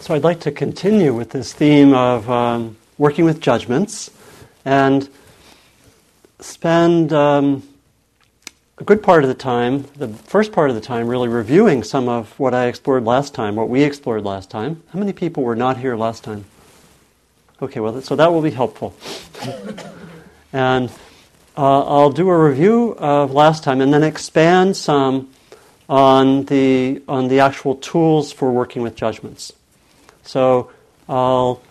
So I'd like to continue with this theme of um, working with judgments and spend um, a good part of the time, the first part of the time, really reviewing some of what I explored last time, what we explored last time. How many people were not here last time? Okay, well, so that will be helpful. and uh, I'll do a review of last time and then expand some on the, on the actual tools for working with judgments. So I'll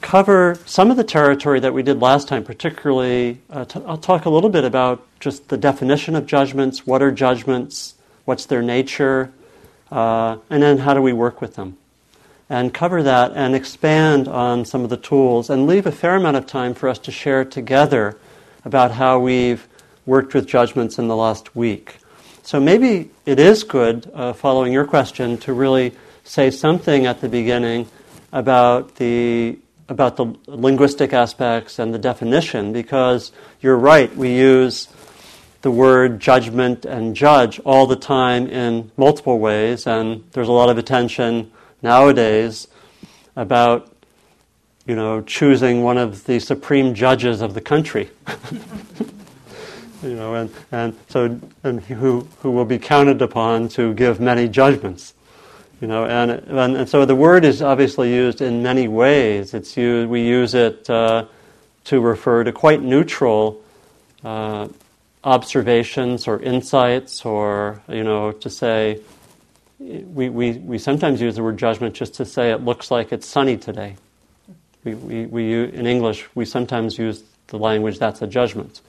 cover some of the territory that we did last time, particularly, uh, t- I'll talk a little bit about just the definition of judgments, what are judgments, what's their nature, uh, and then how do we work with them. And cover that and expand on some of the tools and leave a fair amount of time for us to share together about how we've worked with judgments in the last week. So maybe it is good, uh, following your question, to really say something at the beginning about the about the linguistic aspects and the definition because you're right we use the word judgment and judge all the time in multiple ways and there's a lot of attention nowadays about you know choosing one of the supreme judges of the country. You know and, and so and who who will be counted upon to give many judgments you know, and, and, and, so the word is obviously used in many ways. It's used, we use it uh, to refer to quite neutral uh, observations or insights, or you know, to say we, we, we sometimes use the word judgment just to say it looks like it's sunny today. We, we, we, in English, we sometimes use the language that's a judgment.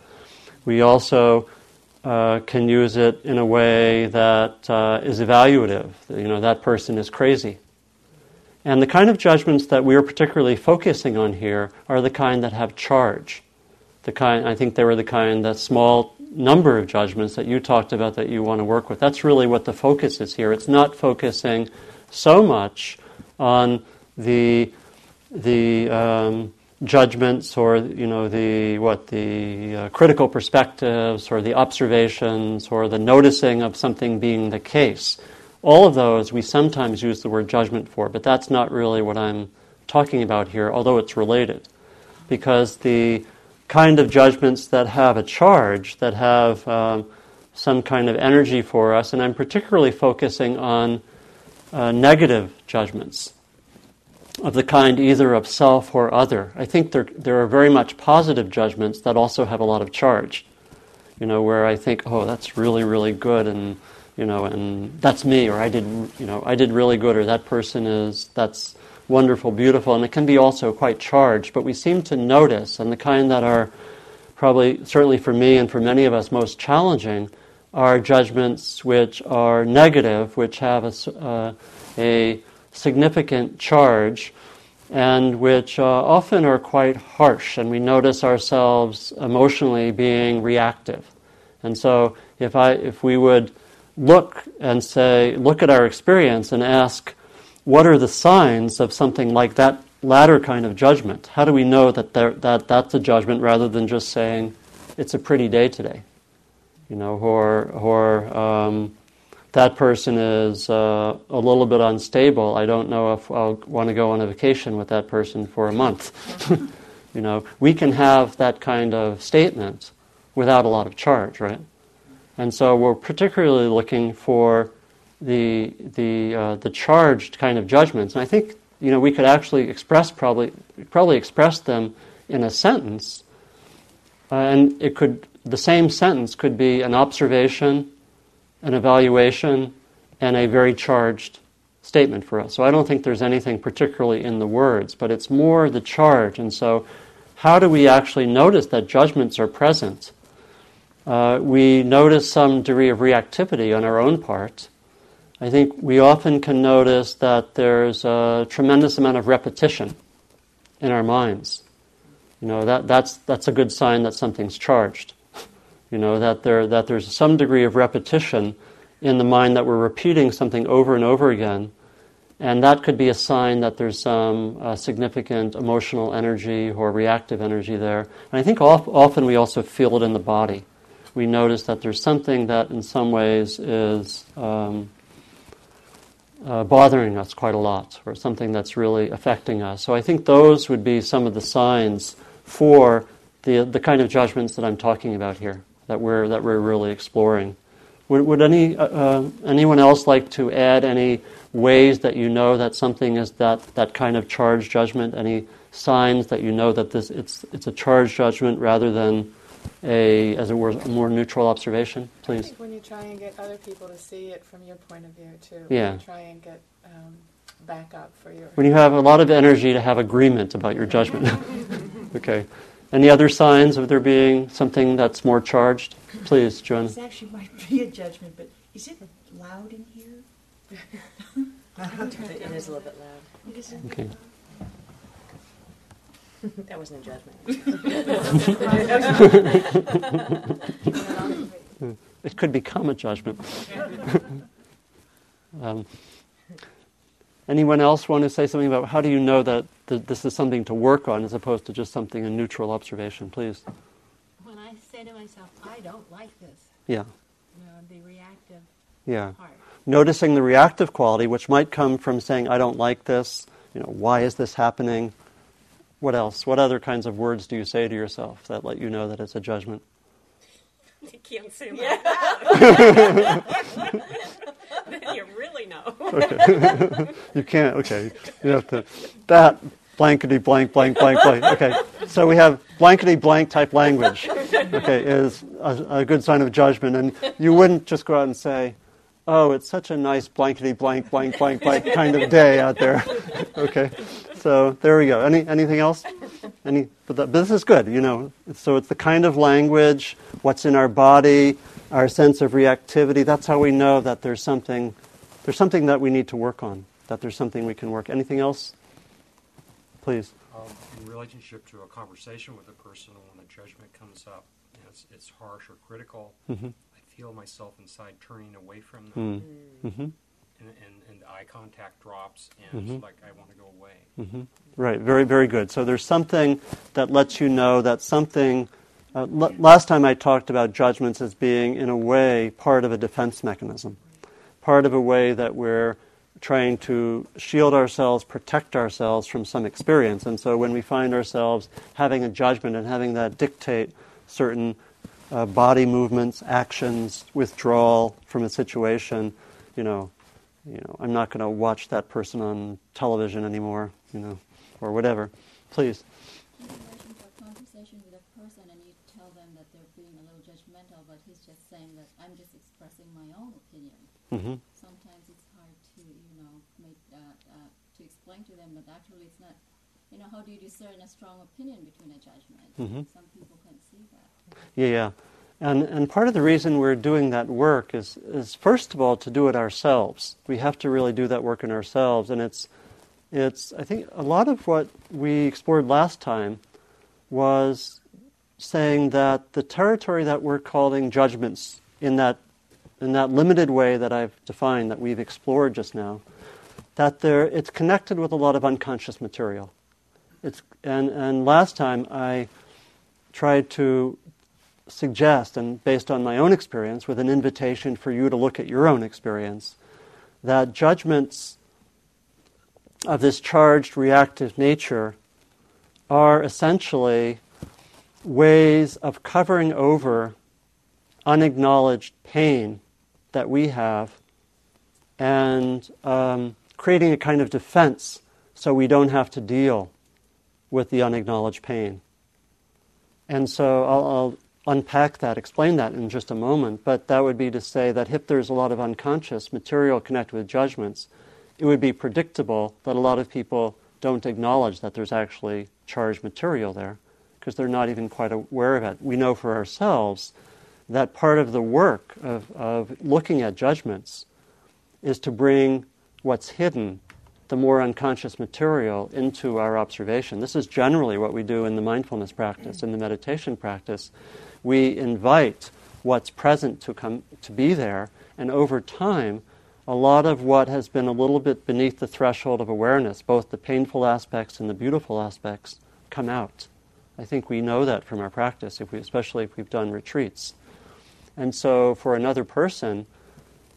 We also uh, can use it in a way that uh, is evaluative. You know, that person is crazy. And the kind of judgments that we are particularly focusing on here are the kind that have charge. The kind, I think they were the kind, that small number of judgments that you talked about that you want to work with. That's really what the focus is here. It's not focusing so much on the the um, judgments or you know the what the uh, critical perspectives or the observations or the noticing of something being the case. All of those we sometimes use the word judgment for but that's not really what i'm talking about here although it's related. Because the kind of judgments that have a charge that have um, some kind of energy for us and i'm particularly focusing on uh, negative judgments of the kind either of self or other. I think there, there are very much positive judgments that also have a lot of charge. You know, where I think, oh, that's really, really good, and you know, and that's me, or I did, you know, I did really good, or that person is, that's wonderful, beautiful, and it can be also quite charged. But we seem to notice, and the kind that are probably, certainly for me and for many of us, most challenging, are judgments which are negative, which have a, uh, a significant charge and which uh, often are quite harsh, and we notice ourselves emotionally being reactive. And so, if, I, if we would look and say, look at our experience and ask, what are the signs of something like that latter kind of judgment? How do we know that, there, that that's a judgment rather than just saying, it's a pretty day today? You know, or, or um, that person is uh, a little bit unstable, I don't know if I'll want to go on a vacation with that person for a month. you know, we can have that kind of statement without a lot of charge, right? And so we're particularly looking for the the uh, the charged kind of judgments, and I think you know we could actually express probably probably express them in a sentence, uh, and it could the same sentence could be an observation an evaluation, and a very charged statement for us. So I don't think there's anything particularly in the words, but it's more the charge. And so, how do we actually notice that judgments are present? Uh, we notice some degree of reactivity on our own part. I think we often can notice that there's a tremendous amount of repetition in our minds. You know, that, that's, that's a good sign that something's charged. You know, that, there, that there's some degree of repetition in the mind that we're repeating something over and over again. And that could be a sign that there's some uh, significant emotional energy or reactive energy there. And I think often we also feel it in the body. We notice that there's something that, in some ways, is um, uh, bothering us quite a lot or something that's really affecting us. So I think those would be some of the signs for the, the kind of judgments that I'm talking about here that we're, that we're really exploring. Would, would any, uh, uh, anyone else like to add any ways that you know that something is that, that kind of charged judgment? Any signs that you know that this, it's, it's a charged judgment rather than a, as it were, a more neutral observation, please. when you try and get other people to see it from your point of view too. Yeah. Try and get um, backup for your. When you have a lot of energy to have agreement about your judgment. okay. Any other signs of there being something that's more charged? Please, Joanna. This actually might be a judgment, but is it loud in here? It is a little bit loud. It isn't. Okay. That wasn't a judgment. It could become a judgment. um, anyone else want to say something about how do you know that th- this is something to work on as opposed to just something a neutral observation? Please. When I say to myself, I don't like this, Yeah. you know, the reactive Yeah. part. Noticing the reactive quality, which might come from saying, I don't like this, you know, why is this happening? What else? What other kinds of words do you say to yourself that let you know that it's a judgment? You can't say them then you really know. Okay. you can't, okay. You have to, that blankety blank, blank, blank, blank. Okay. So we have blankety blank type language, okay, is a, a good sign of judgment. And you wouldn't just go out and say, oh, it's such a nice blankety blank, blank, blank, blank kind of day out there. okay. So there we go. Any, anything else? Any, but, that, but this is good, you know. So it's the kind of language, what's in our body, our sense of reactivity. That's how we know that there's something, there's something that we need to work on. That there's something we can work. Anything else? Please. um, in relationship to a conversation with a person when a judgment comes up and it's, it's harsh or critical, Mm-hmm. I feel myself inside turning away from them, Mm-hmm. and, and, and eye contact drops, and Mhm. it's like I want to go away. Mm-hmm. Right, very, very good. So there's something that lets you know that something. Uh, l- last time I talked about judgments as being, in a way, part of a defense mechanism, part of a way that we're trying to shield ourselves, protect ourselves from some experience. And so when we find ourselves having a judgment and having that dictate certain uh, body movements, actions, withdrawal from a situation, you know, you know, I'm not going to watch that person on television anymore, you know, or whatever. Please. in relation to a conversation with a person and you tell them that they're being a little judgmental, but he's just saying that I'm just expressing my own opinion. hmm Sometimes it's hard to, you know, make that, uh, to explain to them that actually it's not, you know, how do you discern a strong opinion between a judgment? Mhm. Some people can see that. Yeah, yeah. And, and part of the reason we're doing that work is, is, first of all, to do it ourselves. We have to really do that work in ourselves. And it's, it's, I think a lot of what we explored last time was saying that the territory that we're calling judgments in that, in that limited way that I've defined, that we've explored just now, that there, it's connected with a lot of unconscious material. It's, and, and last time I tried to suggest, and based on my own experience, with an invitation for you to look at your own experience, that judgments of this charged reactive nature are essentially ways of covering over unacknowledged pain that we have and um, creating a kind of defense so we don't have to deal with the unacknowledged pain. And so I'll, I'll unpack that, explain that in just a moment, but that would be to say that if there's a lot of unconscious material connected with judgments, it would be predictable that a lot of people don't acknowledge that there's actually charged material there because they're not even quite aware of it. We know for ourselves that part of the work of, of looking at judgments is to bring what's hidden, the more unconscious material, into our observation. This is generally what we do in the mindfulness practice, in the meditation practice. We invite what's present to come to be there, and over time, a lot of what has been a little bit beneath the threshold of awareness, both the painful aspects and the beautiful aspects, come out. I think we know that from our practice, if we, especially if we've done retreats. And so, for another person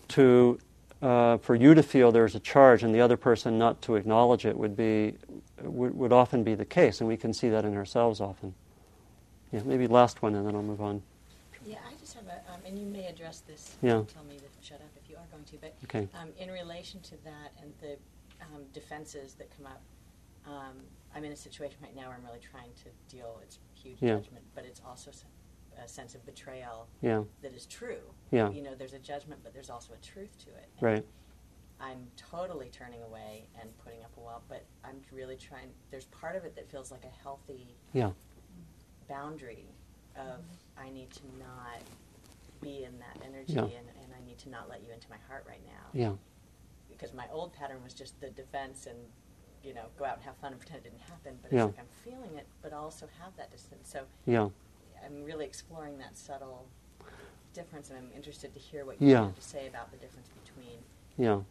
to uh, for you to feel there's a charge and the other person not to acknowledge it would be would, would often be the case, and we can see that in ourselves often. Yeah, maybe last one, and then I'll move on. Yeah, I just have a, um, and you may address this. Yeah. Tell me to shut up if you are going to, but Okay. um, in relation to that and the um, defenses that come up, um, I'm in a situation right now where I'm really trying to deal. It's huge Yeah. judgment, but it's also a sense of betrayal Yeah. that is true. Yeah. You know, there's a judgment, but there's also a truth to it. And Right. I'm totally turning away and putting up a wall, but I'm really trying. There's part of it that feels like a healthy Yeah. Boundary of I need to not be in that energy Yeah. and, and I need to not let you into my heart right now. Yeah. Because my old pattern was just the defense and, you know, go out and have fun and pretend it didn't happen. But Yeah. it's like I'm feeling it, but also have that distance. So Yeah. I'm really exploring that subtle difference and I'm interested to hear what you Yeah. have to say about the difference between Yeah.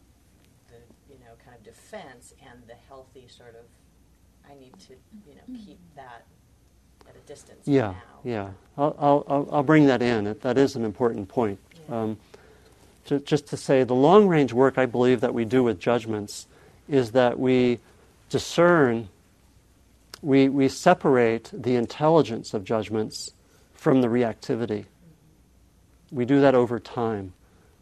the, you know, kind of defense and the healthy sort of, I need to, you know, keep mm-hmm. that at a distance Yeah, now. yeah. I'll, I'll- I'll, I'll bring that in. That is an important point. Yeah. Um, ju- just to say, the long range work I believe that we do with judgments is that we discern, we, we separate the intelligence of judgments from the reactivity. We do that over time.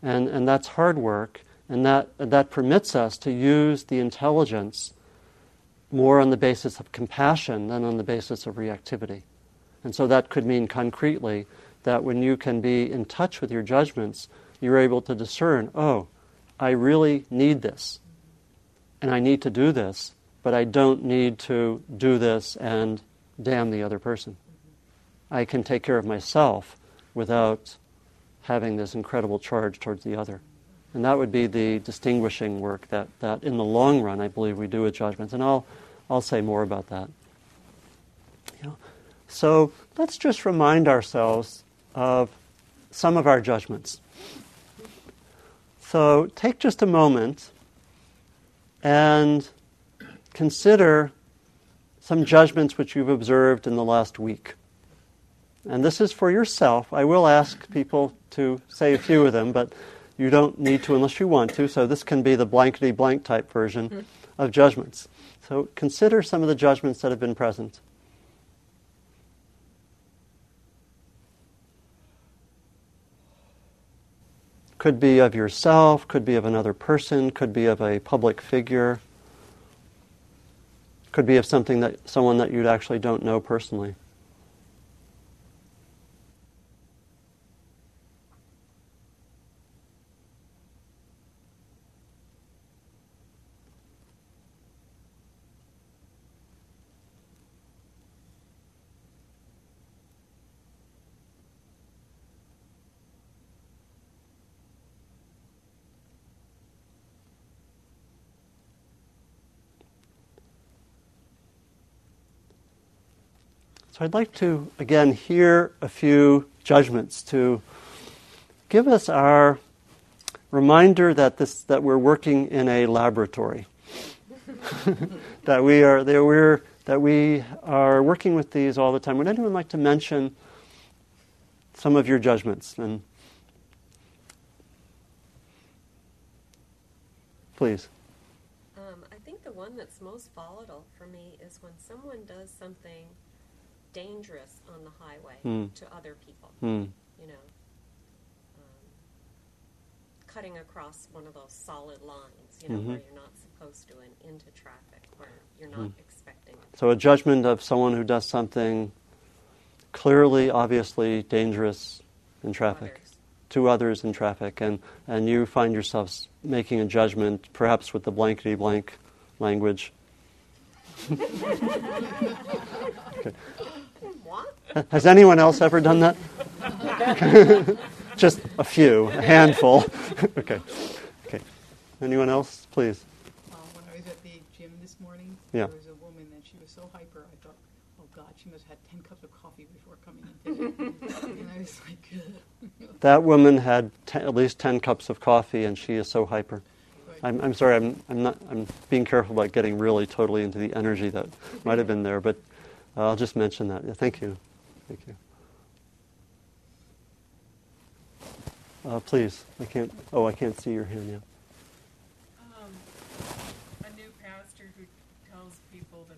And, and that's hard work, and that, that permits us to use the intelligence more on the basis of compassion than on the basis of reactivity. And so that could mean concretely that when you can be in touch with your judgments, you're able to discern, oh, I really need this. And I need to do this, but I don't need to do this and damn the other person. I can take care of myself without having this incredible charge towards the other. And that would be the distinguishing work that, that in the long run, I believe we do with judgments. And I'll, I'll say more about that. You know, so let's just remind ourselves of some of our judgments. So take just a moment and consider some judgments which you've observed in the last week. And this is for yourself. I will ask people to say a few of them, but you don't need to unless you want to. So this can be the blankety blank type version mm-hmm. of judgments. So consider some of the judgments that have been present. Could be of yourself, could be of another person, could be of a public figure, could be of something that someone that you actually don't know personally. So I'd like to, again, hear a few judgments to give us our reminder that, this, that we're working in a laboratory. that, we are, that, we're, that we are working with these all the time. Would anyone like to mention some of your judgments? And please. Um, I think the one that's most volatile for me is when someone does something dangerous on the highway Hmm. to other people. Hmm. You know, um, cutting across one of those solid lines, you know, Mhm. where you're not supposed to and into traffic, where you're not Hmm. expecting it. So a judgment of someone who does something clearly, obviously dangerous in traffic Others. to others in traffic, and, and you find yourselves making a judgment, perhaps with the blankety blank language. okay. What? Has anyone else ever done that? Just a few, a handful. okay. Okay. Anyone else, please? Uh, when I was at the gym this morning, Yeah. there was a woman and she was so hyper. I thought, oh God, she must have had ten cups of coffee before coming in and I was like, Ugh. That woman had te- at least ten cups of coffee, and she is so hyper. I'm, I'm sorry, I'm, I'm, not, I'm being careful about getting really totally into the energy that might have been there, but uh, I'll just mention that. Yeah, thank you. Thank you. Uh, please, I can't. Oh, I can't see your hand. yet. Um, a new pastor who tells people that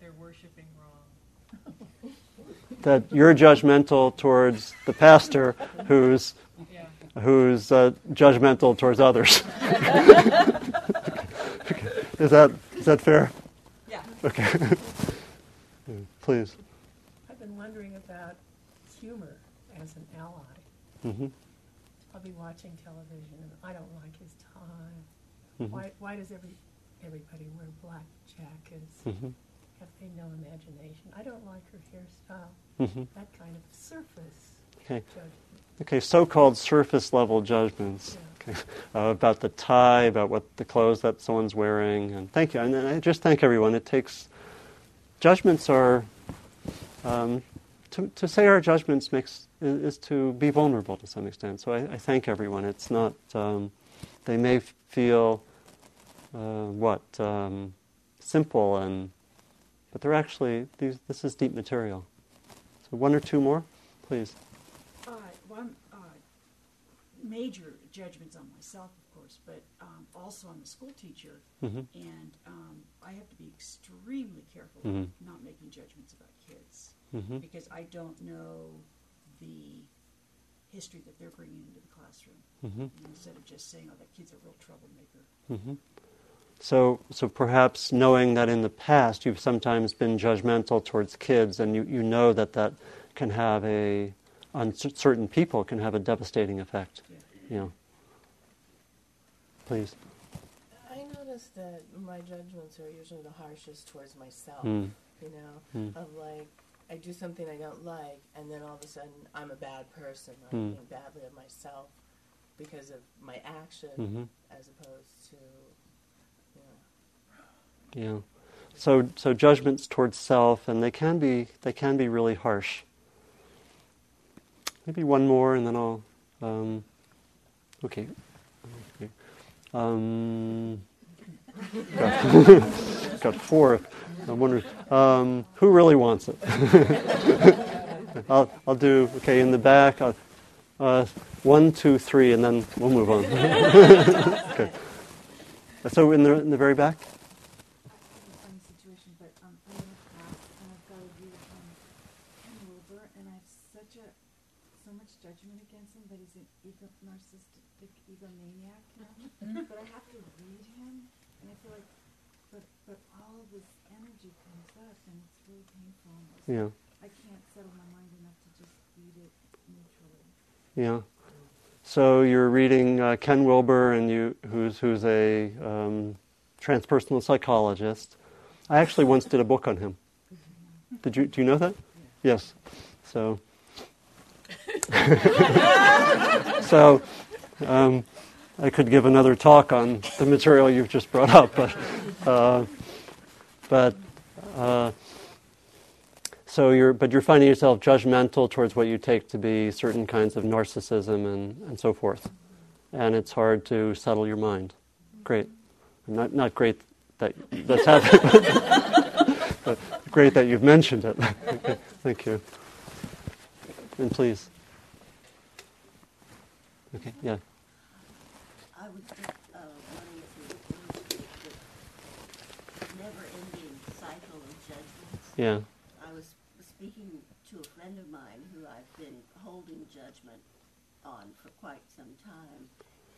they're worshiping wrong. that you're judgmental towards the pastor who's yeah. who's uh, judgmental towards others. okay. Is that is that fair? Yeah. Okay. please. Hmm Probably watching television, and I don't like his tie. Mhm. Why, why does every, everybody wear black jackets? hmm Have they no imagination? I don't like her hairstyle. hmm That kind of surface Okay. judgment. Okay. So-called surface level judgments okay. uh, about the tie, about what the clothes that someone's wearing, and thank you. And I just thank everyone. It takes judgments are um, to, to say our judgments makes is, is to be vulnerable to some extent. So I, I thank everyone. It's not um, they may feel uh, what um, simple and but they're actually these. This is deep material. So one or two more, please. Uh, I'm, uh, major judgments on myself, of course, but um, also I'm a school teacher, hmm and um, I have to be extremely careful Mhm. not making judgments about kids hmm because I don't know the history that they're bringing into the classroom. hmm instead of just saying, "Oh, that kid's a real troublemaker," hmm So, so perhaps knowing that in the past you've sometimes been judgmental towards kids, and you, you know that that can have a on cer- certain people can have a devastating effect. yeah. You know. Please. I notice that my judgments are usually the harshest towards myself. Mm. You know, Mm. of like I do something I don't like, and then all of a sudden I'm a bad person. I Mm. think badly of myself because of my action, hmm as opposed to, you know. Yeah. So, so judgments towards self, and they can be they can be really harsh. Maybe one more, and then I'll. Um, okay. okay. Um, got, fourth. four. I wonder um, who really wants it. I'll, I'll do okay in the back. Uh, uh, one, two, three, and then we'll move on. okay. So in the in the very back. funny situation, but um, I'm in a class and I've got to read um, Ken Wilber, and I have such a so much judgment against him that he's an ego, narcissistic egomaniac. but I have to read him, and I feel like, but but all of this energy comes up, and it's really painful. Almost. Yeah. I can't settle my mind enough to just read it neutrally. Yeah. So you're reading uh, Ken Wilber, and you who's who's a um, transpersonal psychologist. I actually once did a book on him. Did you do you know that? Yes. So. so, um, I could give another talk on the material you've just brought up, but uh, but. Uh, so you're, but you're finding yourself judgmental towards what you take to be certain kinds of narcissism and, and so forth. And it's hard to settle your mind. Great. Not, not great that that's happening, but great that you've mentioned it. Okay, Thank you. And please. Okay, yeah. I was just uh, wanting to illustrate the never-ending cycle of judgments. Yeah. I was speaking to a friend of mine who I've been holding judgment on for quite some time,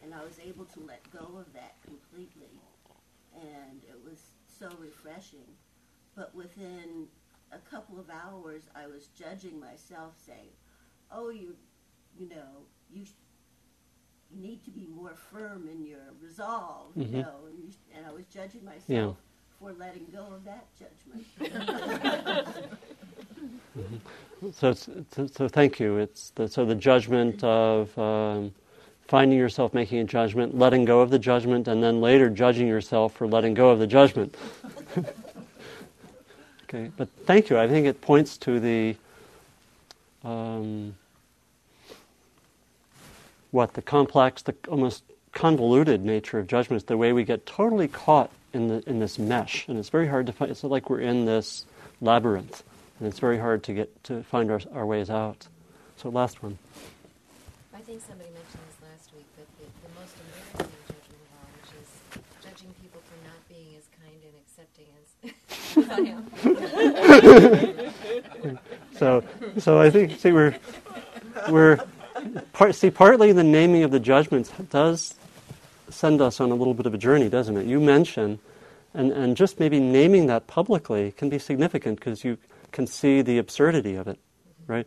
and I was able to let go of that completely, and it was so refreshing. But within a couple of hours, I was judging myself, saying, "Oh, you, you know, you." Sh- you need to be more firm in your resolve, you Mhm. know, and, you, and I was judging myself Yeah. for letting go of that judgment. So, it's, so, so thank you. It's the, so the judgment of um, finding yourself making a judgment, letting go of the judgment, and then later judging yourself for letting go of the judgment. okay, but thank you. I think it points to the um, what the complex, the almost convoluted nature of judgments. the way we get totally caught in the in this mesh, and it's very hard to find. It's like we're in this labyrinth, and it's very hard to get to find our, our ways out. So last one. I think somebody mentioned this last week, but the, the most embarrassing judgment of all, which is judging people for not being as kind and accepting as, as I am. so, so I think see we're we're part, see partly the naming of the judgments does send us on a little bit of a journey, doesn't it? You mention, and and just maybe naming that publicly can be significant because you can see the absurdity of it, right?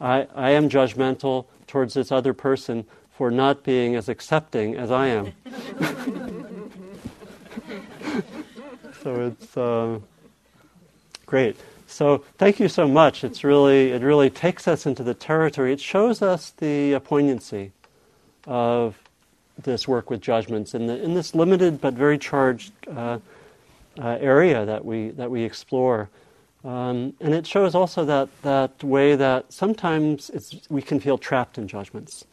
I I am judgmental towards this other person for not being as accepting as I am. so it's uh, great. So thank you so much. It's really it really takes us into the territory. It shows us the poignancy of this work with judgments in the in this limited but very charged uh, uh, area that we that we explore. Um, and it shows also that that way that sometimes we can feel trapped in judgments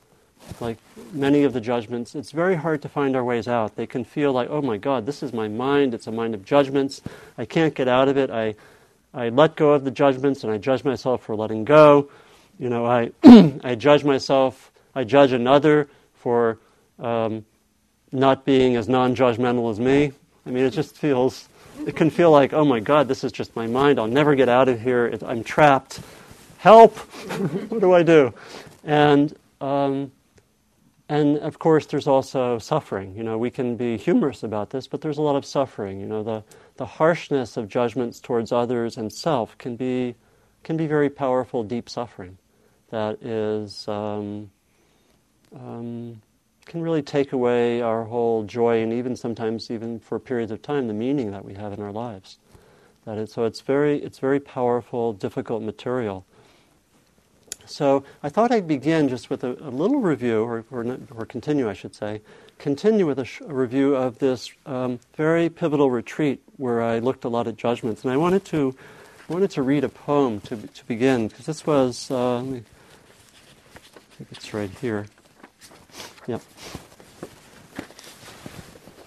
like many of the judgments, it's very hard to find our ways out. They can feel like, oh my God, this is my mind. It's a mind of judgments. I can't get out of it. I, I let go of the judgments and I judge myself for letting go. You know, I, I judge myself, I judge another for um, not being as non judgmental as me. I mean, it just feels, it can feel like, oh my God, this is just my mind. I'll never get out of here. I'm trapped. Help! what do I do? And um, and of course, there's also suffering. You know, we can be humorous about this, but there's a lot of suffering. You know, the, the harshness of judgments towards others and self can be, can be very powerful, deep suffering that is, um, um, can really take away our whole joy and even sometimes, even for periods of time, the meaning that we have in our lives. That is, so it's very, it's very powerful, difficult material. So I thought I'd begin just with a, a little review, or, or, or, continue, I should say, continue with a, sh- a review of this um, very pivotal retreat where I looked a lot at judgments. And I wanted to, I wanted to read a poem to, to begin, because this was, uh, me, I think it's right here. Yep.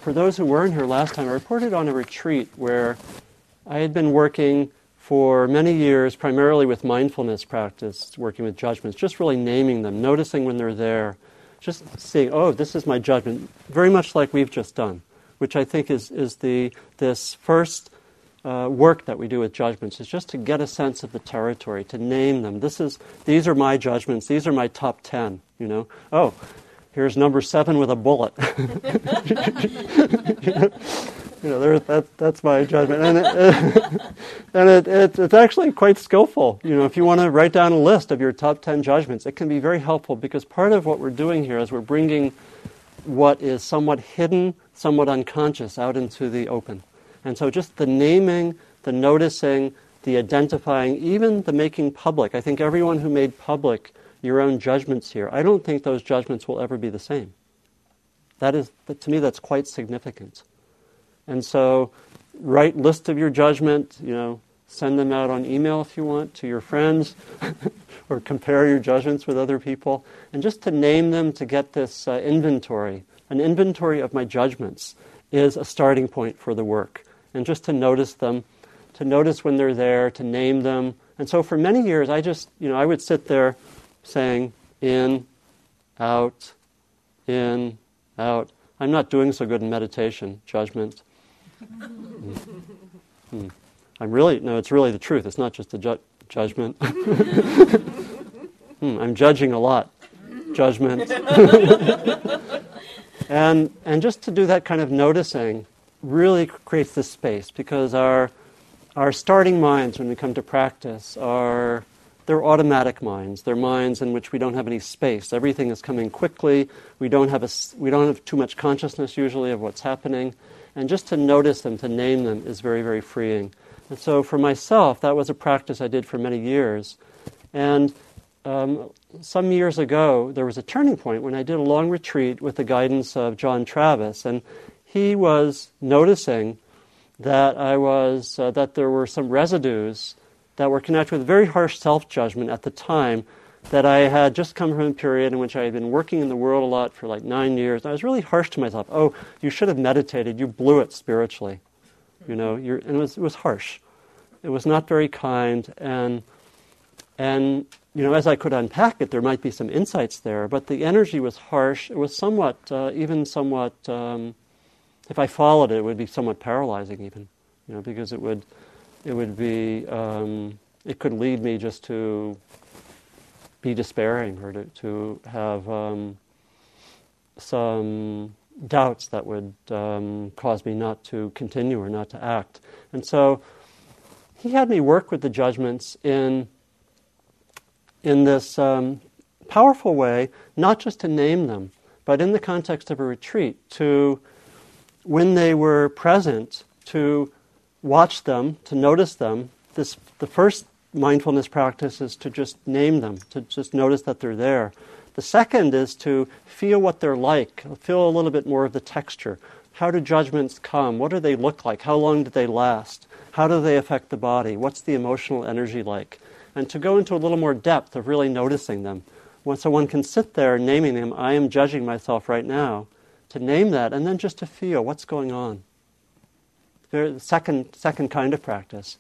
For those who weren't here last time, I reported on a retreat where I had been working for many years, primarily with mindfulness practice, working with judgments, just really naming them, noticing when they're there, just seeing, oh, this is my judgment, very much like we've just done, which I think is, is the, this first uh, work that we do with judgments, is just to get a sense of the territory, to name them. This is, these are my judgments, these are my top ten, you know. Oh, here's number seven with a bullet. you know, that, that's my judgment. And, it, and it, it, it's actually quite skillful. You know, if you want to write down a list of your top 10 judgments, it can be very helpful because part of what we're doing here is we're bringing what is somewhat hidden, somewhat unconscious out into the open. And so just the naming, the noticing, the identifying, even the making public. I think everyone who made public your own judgments here, I don't think those judgments will ever be the same. That is, to me, that's quite significant. And so, write list of your judgment. You know, send them out on email if you want to your friends, or compare your judgments with other people, and just to name them to get this uh, inventory. An inventory of my judgments is a starting point for the work, and just to notice them, to notice when they're there, to name them. And so, for many years, I just, you know, I would sit there saying in, out, in, out. I'm not doing so good in meditation, judgment. Mm. I'm really, no, it's really the truth. It's not just a ju- judgment. mm, I'm judging a lot. Judgment. and, and just to do that kind of noticing really creates this space because our, our starting minds when we come to practice are they're automatic minds. They're minds in which we don't have any space. Everything is coming quickly. We don't have, a, we don't have too much consciousness usually of what's happening. And just to notice them, to name them, is very, very freeing. And so for myself, that was a practice I did for many years. And um, some years ago, there was a turning point when I did a long retreat with the guidance of John Travis. And he was noticing that I was, uh, that there were some residues that were connected with very harsh self judgment at the time that I had just come from a period in which I had been working in the world a lot for like nine years. I was really harsh to myself. Oh, you should have meditated. You blew it spiritually. You know, and it was, it was harsh. It was not very kind. And, and, you know, as I could unpack it, there might be some insights there. But the energy was harsh. It was somewhat, uh, even somewhat um, if I followed it, it would be somewhat paralyzing, even, you know, because it would, it would be, um, it could lead me just to be despairing or to, to have um, some doubts that would um, cause me not to continue or not to act. And so he had me work with the judgments in, in this um, powerful way, not just to name them, but in the context of a retreat, to, when they were present, to watch them, to notice them. This, the first mindfulness practice is to just name them, to just notice that they're there. The second is to feel what they're like, feel a little bit more of the texture. How do judgments come? What do they look like? How long do they last? How do they affect the body? What's the emotional energy like? And to go into a little more depth of really noticing them. So one can sit there naming them, I am judging myself right now, to name that, and then just to feel what's going on. Second, second kind of practice.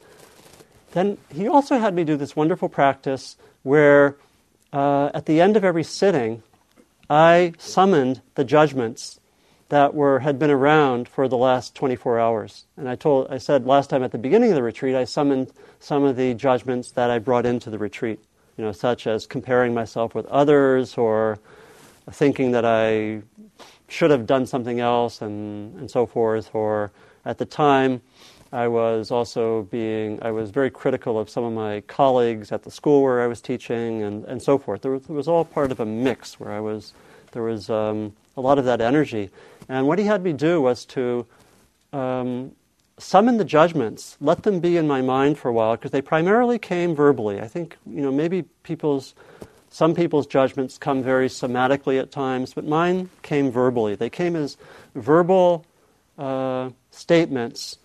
Then he also had me do this wonderful practice where uh, at the end of every sitting, I summoned the judgments that were had been around for the last 24 hours. And I told, I said last time at the beginning of the retreat, I summoned some of the judgments that I brought into the retreat. You know, such as comparing myself with others or thinking that I should have done something else and, and so forth. Or at the time, I was also being, I was very critical of some of my colleagues at the school where I was teaching and, and so forth. There was, it was all part of a mix where I was, there was um, a lot of that energy. And what he had me do was to um, summon the judgments, let them be in my mind for a while, because they primarily came verbally. I think, you know, maybe people's, some people's judgments come very somatically at times, but mine came verbally. They came as verbal uh, statements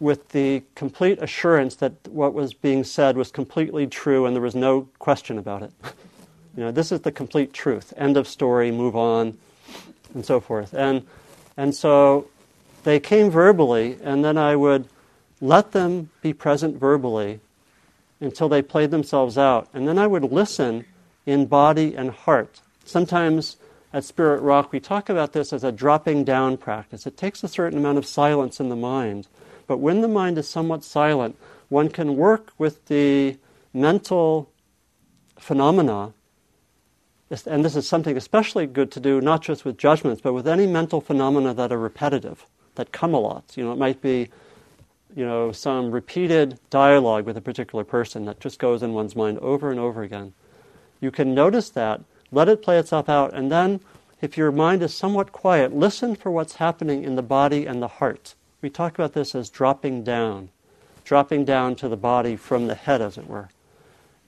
with the complete assurance that what was being said was completely true and there was no question about it. you know, this is the complete truth. End of story, move on, and so forth. And, and so they came verbally, and then I would let them be present verbally until they played themselves out. And then I would listen in body and heart. Sometimes at Spirit Rock, we talk about this as a dropping down practice. It takes a certain amount of silence in the mind but when the mind is somewhat silent, one can work with the mental phenomena. And this is something especially good to do, not just with judgments, but with any mental phenomena that are repetitive, that come a lot. You know, it might be, you know, some repeated dialogue with a particular person that just goes in one's mind over and over again. You can notice that, let it play itself out, and then, if your mind is somewhat quiet, listen for what's happening in the body and the heart. We talk about this as dropping down, dropping down to the body from the head, as it were.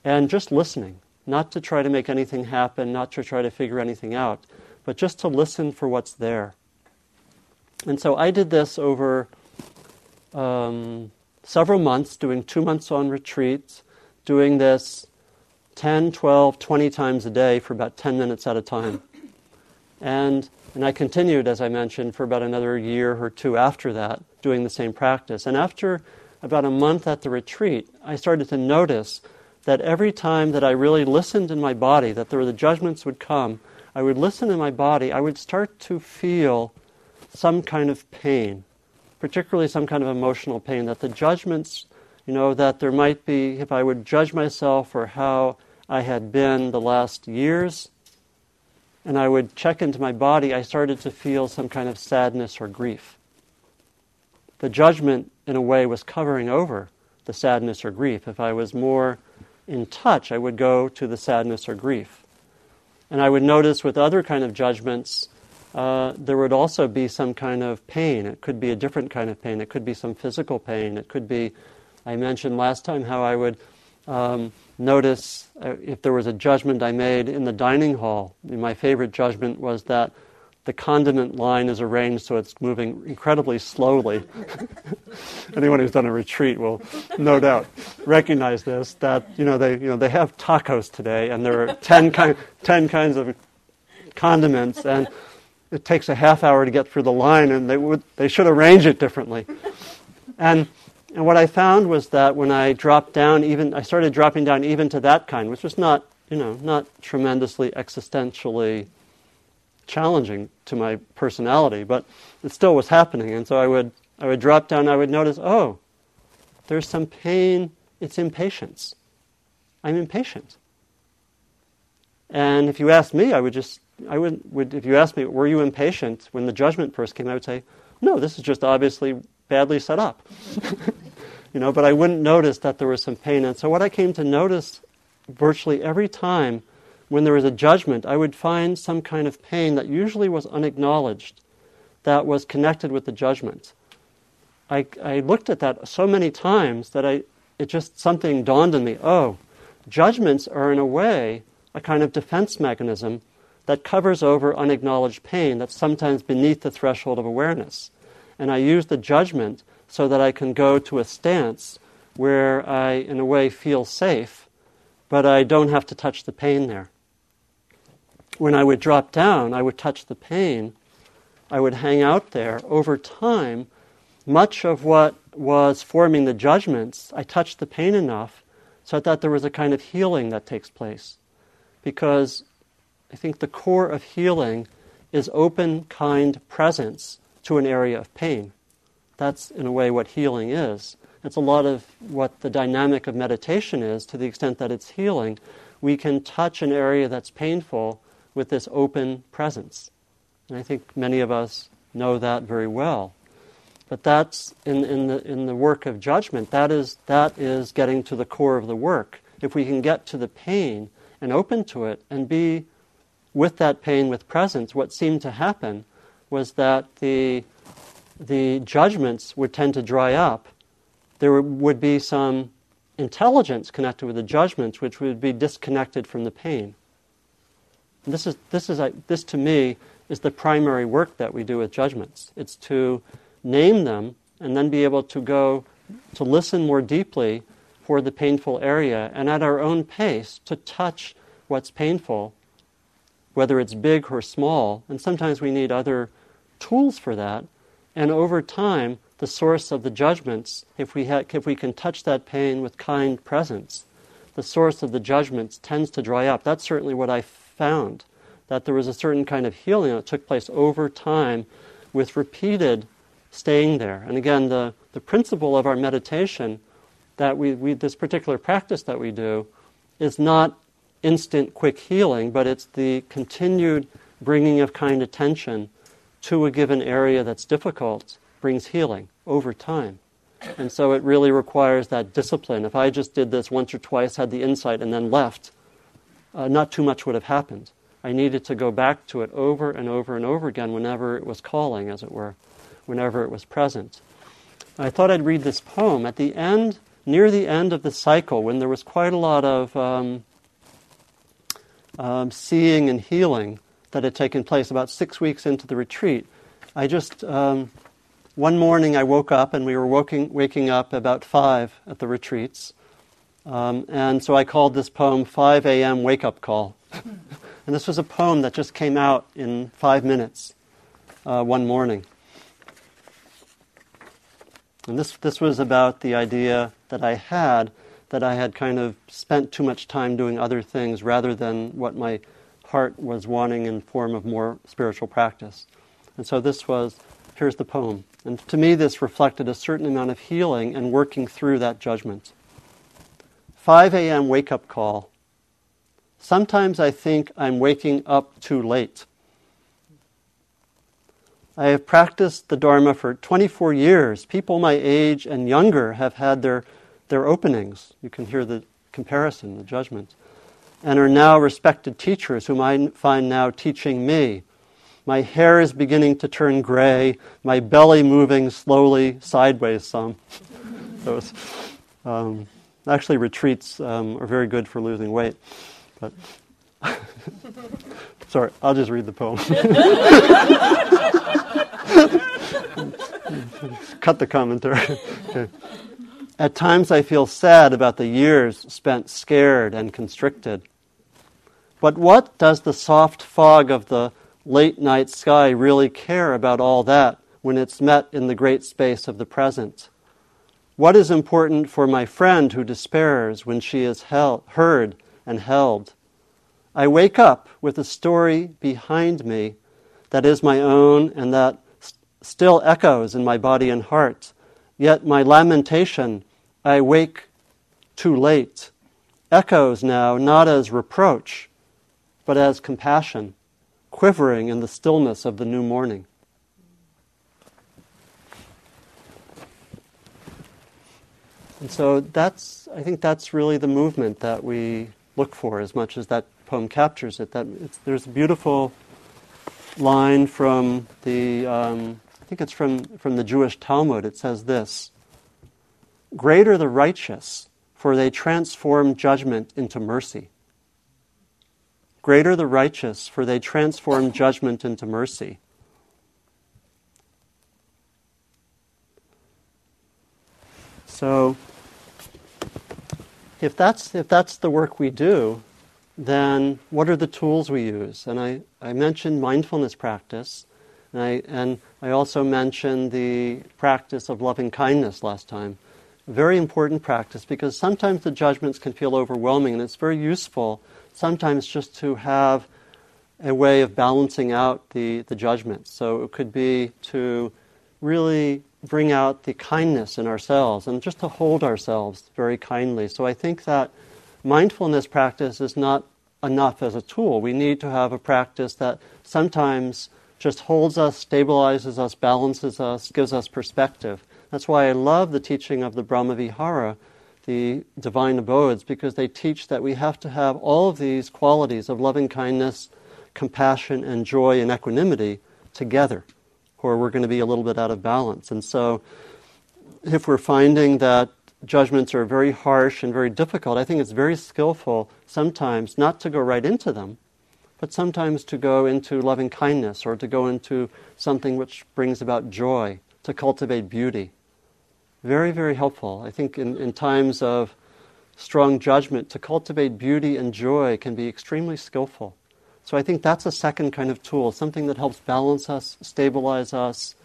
And just listening, not to try to make anything happen, not to try to figure anything out, but just to listen for what's there. And so I did this over um, several months, doing two months on retreats, doing this 10, 12, 20 times a day for about 10 minutes at a time. And and I continued, as I mentioned, for about another year or two after that, doing the same practice. And after about a month at the retreat, I started to notice that every time that I really listened in my body, that there were the judgments would come, I would listen in my body, I would start to feel some kind of pain, particularly some kind of emotional pain, that the judgments, you know, that there might be, if I would judge myself for how I had been the last years, and I would check into my body, I started to feel some kind of sadness or grief. The judgment, in a way, was covering over the sadness or grief. If I was more in touch, I would go to the sadness or grief. And I would notice with other kind of judgments, uh, there would also be some kind of pain. It could be a different kind of pain. It could be some physical pain. It could be, I mentioned last time how I would um, notice uh, if there was a judgment I made in the dining hall. My favorite judgment was that the condiment line is arranged so it's moving incredibly slowly. Anyone who's done a retreat will no doubt recognize this. That you know they you know they have tacos today, and there are 10, ki- 10 kinds of condiments, and it takes a half hour to get through the line, and they would they should arrange it differently. And and what I found was that when I dropped down, even I started dropping down even to that kind, which was not, you know, not tremendously existentially challenging to my personality, but it still was happening. And so I would, I would drop down, I would notice, oh, there's some pain, it's impatience. I'm impatient. And if you asked me, I would just, I would, would, if you asked me, were you impatient when the judgment first came, I would say, no, this is just obviously badly set up. you know, but I wouldn't notice that there was some pain. And so what I came to notice virtually every time when there was a judgment, I would find some kind of pain that usually was unacknowledged, that was connected with the judgment. I, I looked at that so many times that I, it just something dawned on me. Oh, judgments are in a way a kind of defense mechanism that covers over unacknowledged pain that's sometimes beneath the threshold of awareness. And I use the judgment so that I can go to a stance where I, in a way, feel safe, but I don't have to touch the pain there. When I would drop down, I would touch the pain, I would hang out there. Over time, much of what was forming the judgments, I touched the pain enough so that there was a kind of healing that takes place because I think the core of healing is open, kind presence to an area of pain. That's, in a way, what healing is. It's a lot of what the dynamic of meditation is to the extent that it's healing. We can touch an area that's painful with this open presence. And I think many of us know that very well. But that's in, in, the, in the work of judgment, that is, that is getting to the core of the work. If we can get to the pain, and open to it and be with that pain with presence, what seemed to happen was that the, the judgments would tend to dry up. There would be some intelligence connected with the judgments which would be disconnected from the pain. This, is, this, is, this to me is the primary work that we do with judgments. It's to name them and then be able to go to listen more deeply for the painful area and at our own pace to touch what's painful, whether it's big or small. And sometimes we need other tools for that. And over time, the source of the judgments, if we, ha- if we can touch that pain with kind presence, the source of the judgments tends to dry up. That's certainly what I found, that there was a certain kind of healing that took place over time with repeated staying there. And again, the, the principle of our meditation that we, we, this particular practice that we do is not instant quick healing, but it's the continued bringing of kind attention to a given area that's difficult brings healing over time. And so it really requires that discipline. If I just did this once or twice, had the insight, and then left, uh, not too much would have happened. I needed to go back to it over and over and over again whenever it was calling, as it were, whenever it was present. I thought I'd read this poem. At the end near the end of the cycle, when there was quite a lot of um, um, seeing and healing that had taken place, about six weeks into the retreat, I just, um, one morning I woke up and we were waking, waking up about five at the retreats. Um, and so I called this poem 5 a.m. Wake Up Call. and this was a poem that just came out in five minutes uh, one morning. And this, this was about the idea that I had that I had kind of spent too much time doing other things rather than what my heart was wanting in form of more spiritual practice. And so this was, here's the poem. And to me, this reflected a certain amount of healing and working through that judgment. 5 a.m. wake up call. Sometimes I think I'm waking up too late. I have practiced the Dharma for 24 years. People my age and younger have had their, their openings. You can hear the comparison, the judgment. And are now respected teachers whom I find now teaching me. My hair is beginning to turn gray, my belly moving slowly sideways some. Um, actually, retreats um, are very good for losing weight. But sorry, I'll just read the poem. Cut the commentary. okay. At times I feel sad about the years spent scared and constricted. But what does the soft fog of the late night sky really care about all that when it's met in the great space of the present? What is important for my friend who despairs when she is held, heard and held? I wake up with a story behind me that is my own and that st- still echoes in my body and heart. Yet my lamentation, I wake too late, echoes now not as reproach, but as compassion, quivering in the stillness of the new morning. And so that's, I think that's really the movement that we look for as much as that poem captures it. That there's a beautiful line from the, um, I think it's from, from the Jewish Talmud. It says this Great are the righteous, for they transform judgment into mercy. Great are the righteous, for they transform judgment into mercy. So, if that's, if that's the work we do, then what are the tools we use? And I, I mentioned mindfulness practice, and I, and I also mentioned the practice of loving kindness last time. Very important practice because sometimes the judgments can feel overwhelming, and it's very useful sometimes just to have a way of balancing out the, the judgments. So it could be to really bring out the kindness in ourselves and just to hold ourselves very kindly. So I think that mindfulness practice is not enough as a tool. We need to have a practice that sometimes just holds us, stabilizes us, balances us, gives us perspective. That's why I love the teaching of the Brahmavihara, the divine abodes, because they teach that we have to have all of these qualities of loving kindness, compassion, and joy and equanimity together or we're going to be a little bit out of balance. And so, if we're finding that judgments are very harsh and very difficult, I think it's very skillful sometimes not to go right into them, but sometimes to go into loving kindness or to go into something which brings about joy, to cultivate beauty. Very, very helpful. I think in, in times of strong judgment, to cultivate beauty and joy can be extremely skillful. So I think that's a second kind of tool, something that helps balance us, stabilize us,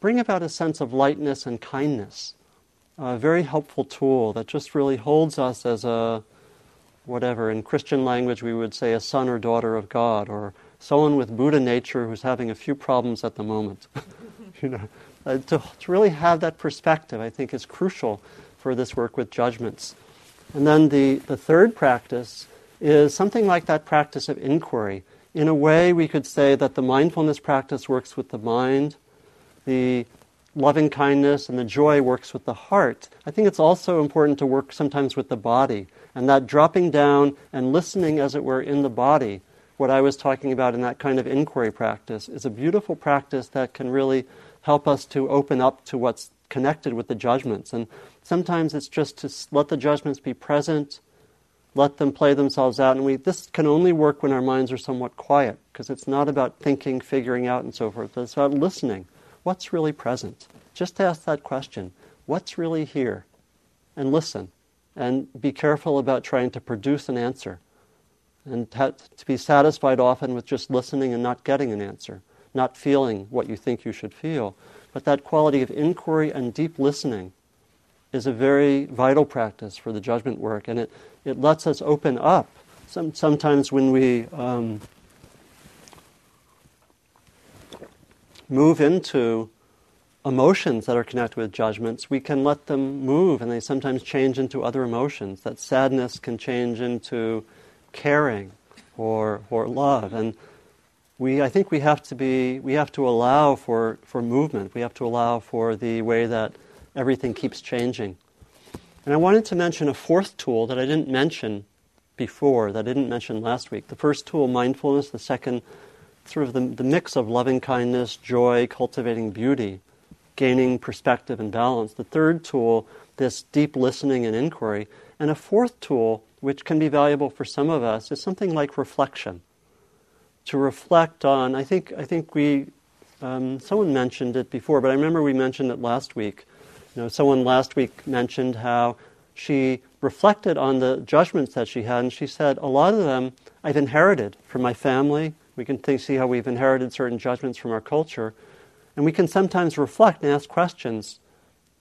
bring about a sense of lightness and kindness. A very helpful tool that just really holds us as a, whatever, in Christian language we would say a son or daughter of God, or someone with Buddha nature who's having a few problems at the moment. you know, uh, to, to really have that perspective, I think, is crucial for this work with judgments. And then the, the third practice is something like that practice of inquiry. In a way, we could say that the mindfulness practice works with the mind, the loving kindness and the joy works with the heart. I think it's also important to work sometimes with the body, and that dropping down and listening, as it were, in the body. What I was talking about in that kind of inquiry practice is a beautiful practice that can really help us to open up to what's connected with the judgments. And sometimes it's just to let the judgments be present let them play themselves out. And we, this can only work when our minds are somewhat quiet, because it's not about thinking, figuring out, and so forth, but it's about listening. What's really present? Just ask that question what's really here? And listen. And be careful about trying to produce an answer. And to be satisfied often with just listening and not getting an answer, not feeling what you think you should feel. But that quality of inquiry and deep listening is a very vital practice for the judgment work, and it, it lets us open up. Some, sometimes when we um, move into emotions that are connected with judgments, we can let them move, and they sometimes change into other emotions. That sadness can change into caring or, or love, and we, I think we have to be, we have to allow for, for movement. We have to allow for the way that everything keeps changing. And I wanted to mention a fourth tool that I didn't mention before, that I didn't mention last week. The first tool, mindfulness. The second, sort of the, the mix of loving kindness, joy, cultivating beauty, gaining perspective and balance. The third tool, this deep listening and inquiry. And a fourth tool, which can be valuable for some of us, is something like reflection. To reflect on, I think, I think we, um, someone mentioned it before, but I remember we mentioned it last week you know, someone last week mentioned how she reflected on the judgments that she had, and she said, A lot of them I've inherited from my family. We can think, see how we've inherited certain judgments from our culture. And we can sometimes reflect and ask questions.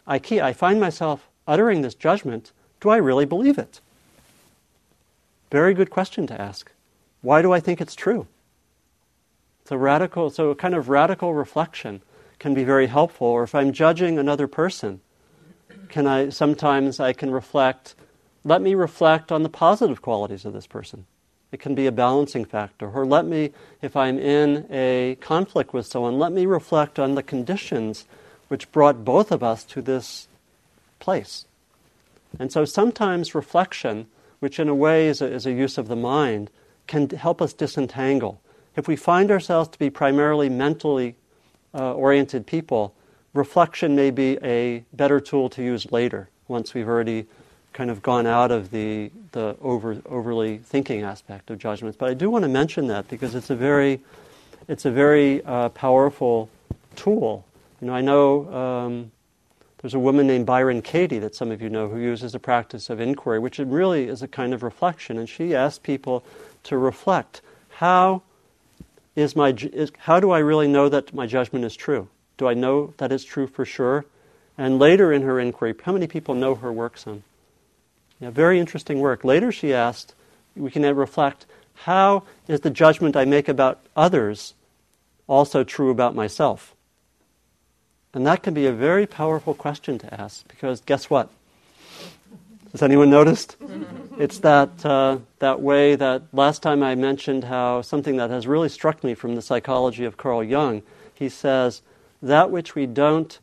I, key, I find myself uttering this judgment. Do I really believe it? Very good question to ask. Why do I think it's true? So radical, so a kind of radical reflection can be very helpful. Or if I'm judging another person, can I sometimes I can reflect. Let me reflect on the positive qualities of this person. It can be a balancing factor. Or let me, if I'm in a conflict with someone, let me reflect on the conditions which brought both of us to this place. And so sometimes reflection, which in a way is a, is a use of the mind, can help us disentangle. If we find ourselves to be primarily mentally uh, oriented people, reflection may be a better tool to use later, once we've already kind of gone out of the, the over, overly thinking aspect of judgments. But I do want to mention that because it's a very, it's a very uh, powerful tool. You know, I know um, there's a woman named Byron Katie that some of you know who uses a practice of inquiry, which really is a kind of reflection. And she asks people to reflect how is my is, how do I really know that my judgment is true? Do I know that it's true for sure? And later in her inquiry, how many people know her work son? Yeah, very interesting work. Later she asked, we can reflect, how is the judgment I make about others also true about myself? And that can be a very powerful question to ask because guess what? Has anyone noticed? it's that, uh, that way that last time I mentioned how something that has really struck me from the psychology of Carl Jung, he says, that which we don't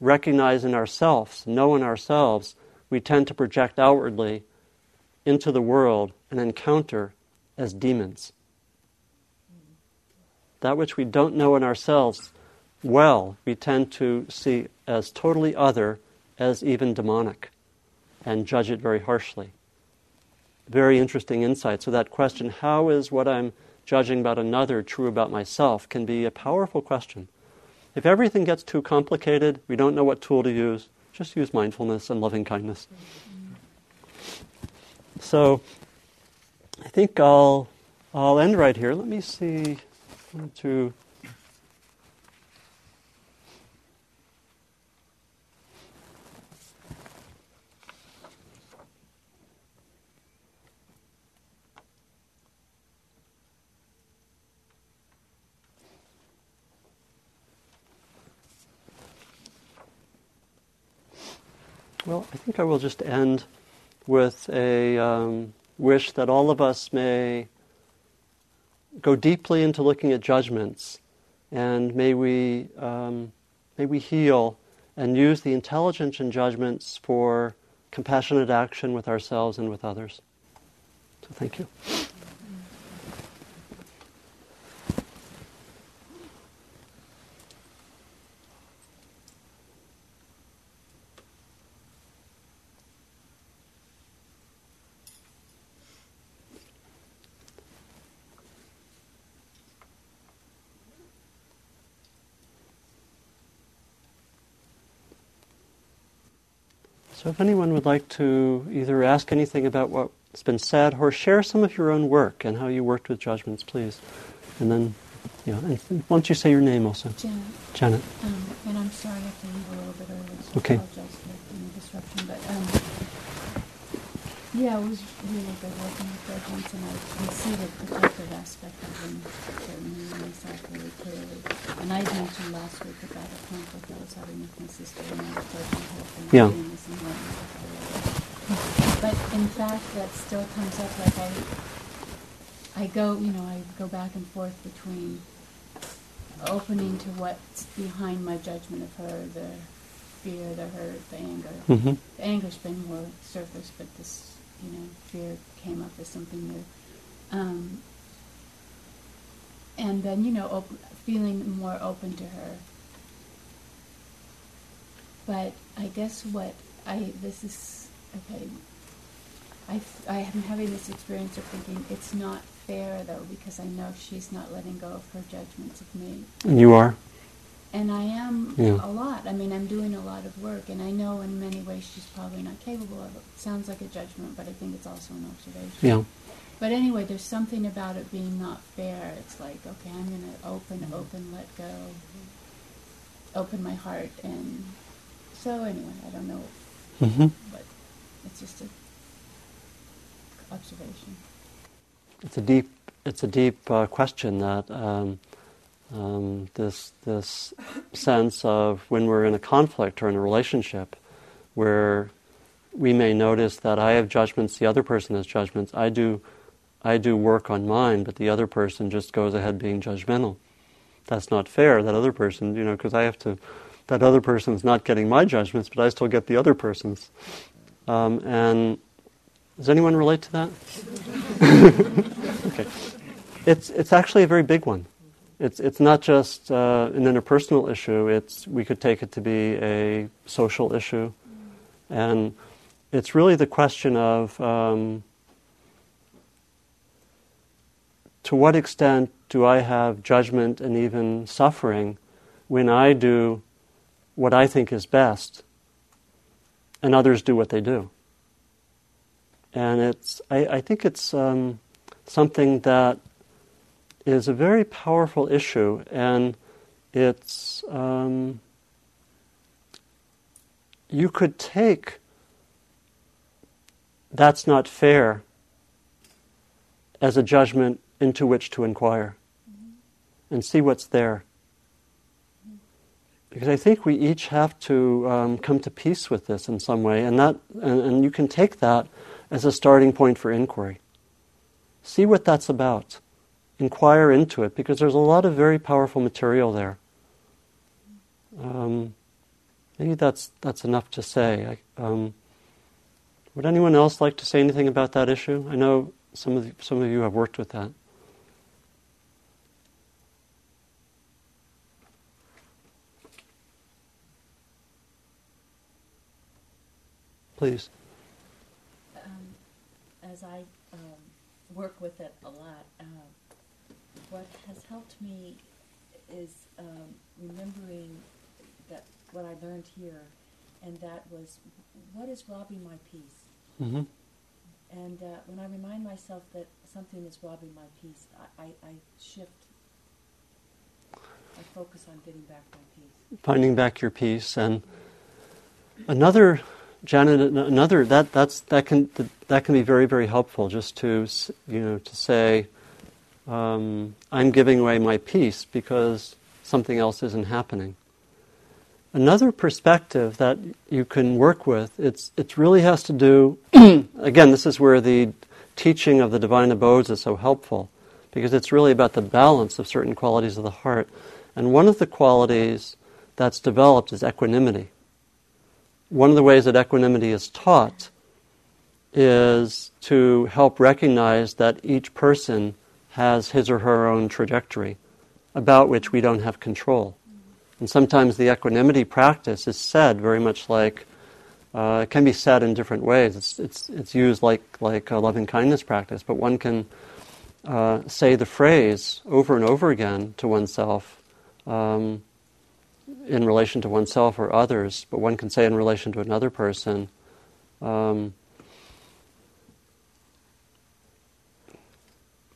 recognize in ourselves, know in ourselves, we tend to project outwardly into the world and encounter as demons. That which we don't know in ourselves well, we tend to see as totally other, as even demonic, and judge it very harshly. Very interesting insight. So, that question, how is what I'm judging about another true about myself, can be a powerful question. If everything gets too complicated, we don't know what tool to use, just use mindfulness and loving kindness. So, I think I'll, I'll end right here. Let me see. One, two, Well, I think I will just end with a um, wish that all of us may go deeply into looking at judgments, and may we um, may we heal and use the intelligence in judgments for compassionate action with ourselves and with others. So, thank you. So, if anyone would like to either ask anything about what's been said or share some of your own work and how you worked with judgments, please. And then, yeah, and why don't you say your name also? Janet. Janet. Um, and I'm sorry I have to leave a little bit early. So Okay. I apologize for the disruption. But um, yeah, it was really good working with judgments, and I can see the protective aspect of them certainly in myself really clearly. And I mentioned last week about a conflict I was having with my sister, and judging her for not Yeah. this and that and stuff like that. But in fact, that still comes up. Like I, I go, you know, I go back and forth between opening to what's behind my judgment of her, the fear, the hurt, the anger. Mhm. The anger's been more surface, but this, you know, fear came up as something new. Um, and then, you know, feeling more open to her. But I guess what I, this is, okay, I, I am having this experience of thinking it's not fair though because I know she's not letting go of her judgments of me. You are? And I am Yeah. a lot. I mean, I'm doing a lot of work, and I know in many ways she's probably not capable of it. Sounds like a judgment, but I think it's also an observation. Yeah. But anyway, there's something about it being not fair. It's like, okay, I'm going to open, open, let go, open my heart, and so anyway, I don't know, mm-hmm. but it's just a observation. It's a deep, it's a deep uh, question that um, Um, this this sense of when we're in a conflict or in a relationship, where we may notice that I have judgments, the other person has judgments. I do, I do work on mine, but the other person just goes ahead being judgmental. That's not fair. That other person, you know, because I have to. That other person's not getting my judgments, but I still get the other person's. Um, and does anyone relate to that? okay. It's, it's actually a very big one. It's, it's not just uh, an interpersonal issue, it's, we could take it to be a social issue. And it's really the question of um, to what extent do I have judgment and even suffering when I do what I think is best and others do what they do? And it's, I, I think it's um, something that is a very powerful issue, and it's um, you could take that's not fair as a judgment into which to inquire and see what's there. Because I think we each have to um, come to peace with this in some way, and that and, and you can take that as a starting point for inquiry. See what that's about. Inquire into it because there's a lot of very powerful material there. Um, maybe that's that's enough to say. I, um, would anyone else like to say anything about that issue? I know some of the, some of you have worked with that. Please. Um, as I um, work with it a lot, what has helped me is um, remembering that what I learned here, and that was what is robbing my peace. Mm-hmm. And uh, when I remind myself that something is robbing my peace, I, I, I shift. I focus on getting back my peace. Finding back your peace, and another, Janet, another that that's that can that can be very very helpful. Just to you know to say, um, I'm giving away my peace because something else isn't happening. Another perspective that you can work with, it's, it really has to do, again, this is where the teaching of the divine abodes is so helpful, because it's really about the balance of certain qualities of the heart. And one of the qualities that's developed is equanimity. One of the ways that equanimity is taught is to help recognize that each person has his or her own trajectory about which we don't have control. And sometimes the equanimity practice is said very much like, uh, it can be said in different ways. It's, it's, it's used like, like a loving kindness practice, but one can uh, say the phrase over and over again to oneself um, in relation to oneself or others, but one can say in relation to another person. Um,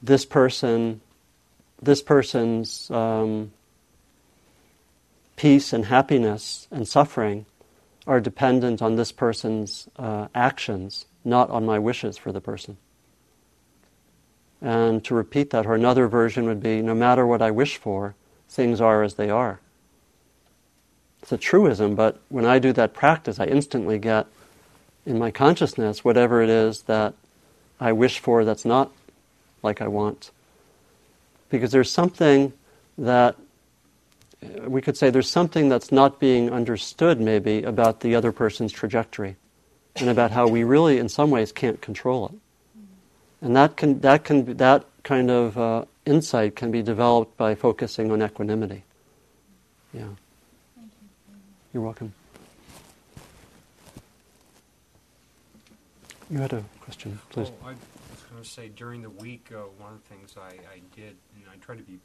this person, this person's um, peace and happiness and suffering are dependent on this person's uh, actions, not on my wishes for the person. And to repeat that, or another version would be no matter what I wish for, things are as they are. It's a truism, but when I do that practice, I instantly get in my consciousness whatever it is that I wish for that's not like I want. Because there's something that we could say there's something that's not being understood, maybe, about the other person's trajectory and about how we really, in some ways, can't control it. And that, can, that, can, that kind of uh, insight can be developed by focusing on equanimity. Yeah. You're welcome. You had a question, please. Oh, going to say during the week, uh, one of the things I, I did, and I tried to be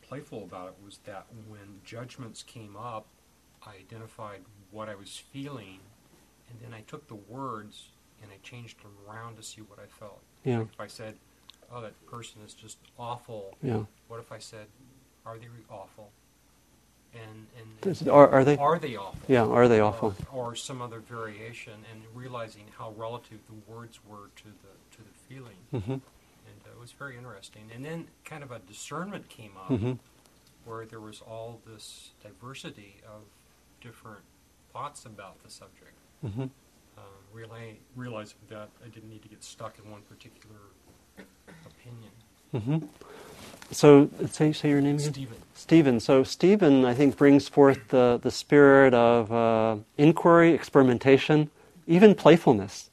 playful about it was that when judgments came up, I identified what I was feeling, and then I took the words and I changed them around to see what I felt. Yeah. Like if I said, "Oh, that person is just awful," Yeah. what if I said, "Are they awful?" And and are- are they? are they awful? Yeah, are they awful? Or, or some other variation, and realizing how relative the words were to the to the feeling. Mhm. And uh, it was very interesting. And then kind of a discernment came up Mhm. where there was all this diversity of different thoughts about the subject. Mm-hmm. Um, reali- realizing that I didn't need to get stuck in one particular opinion. Mm-hmm. So, say, say your name again? Stephen. Stephen. So, Stephen, I think, brings forth the, the spirit of uh, inquiry, experimentation, even playfulness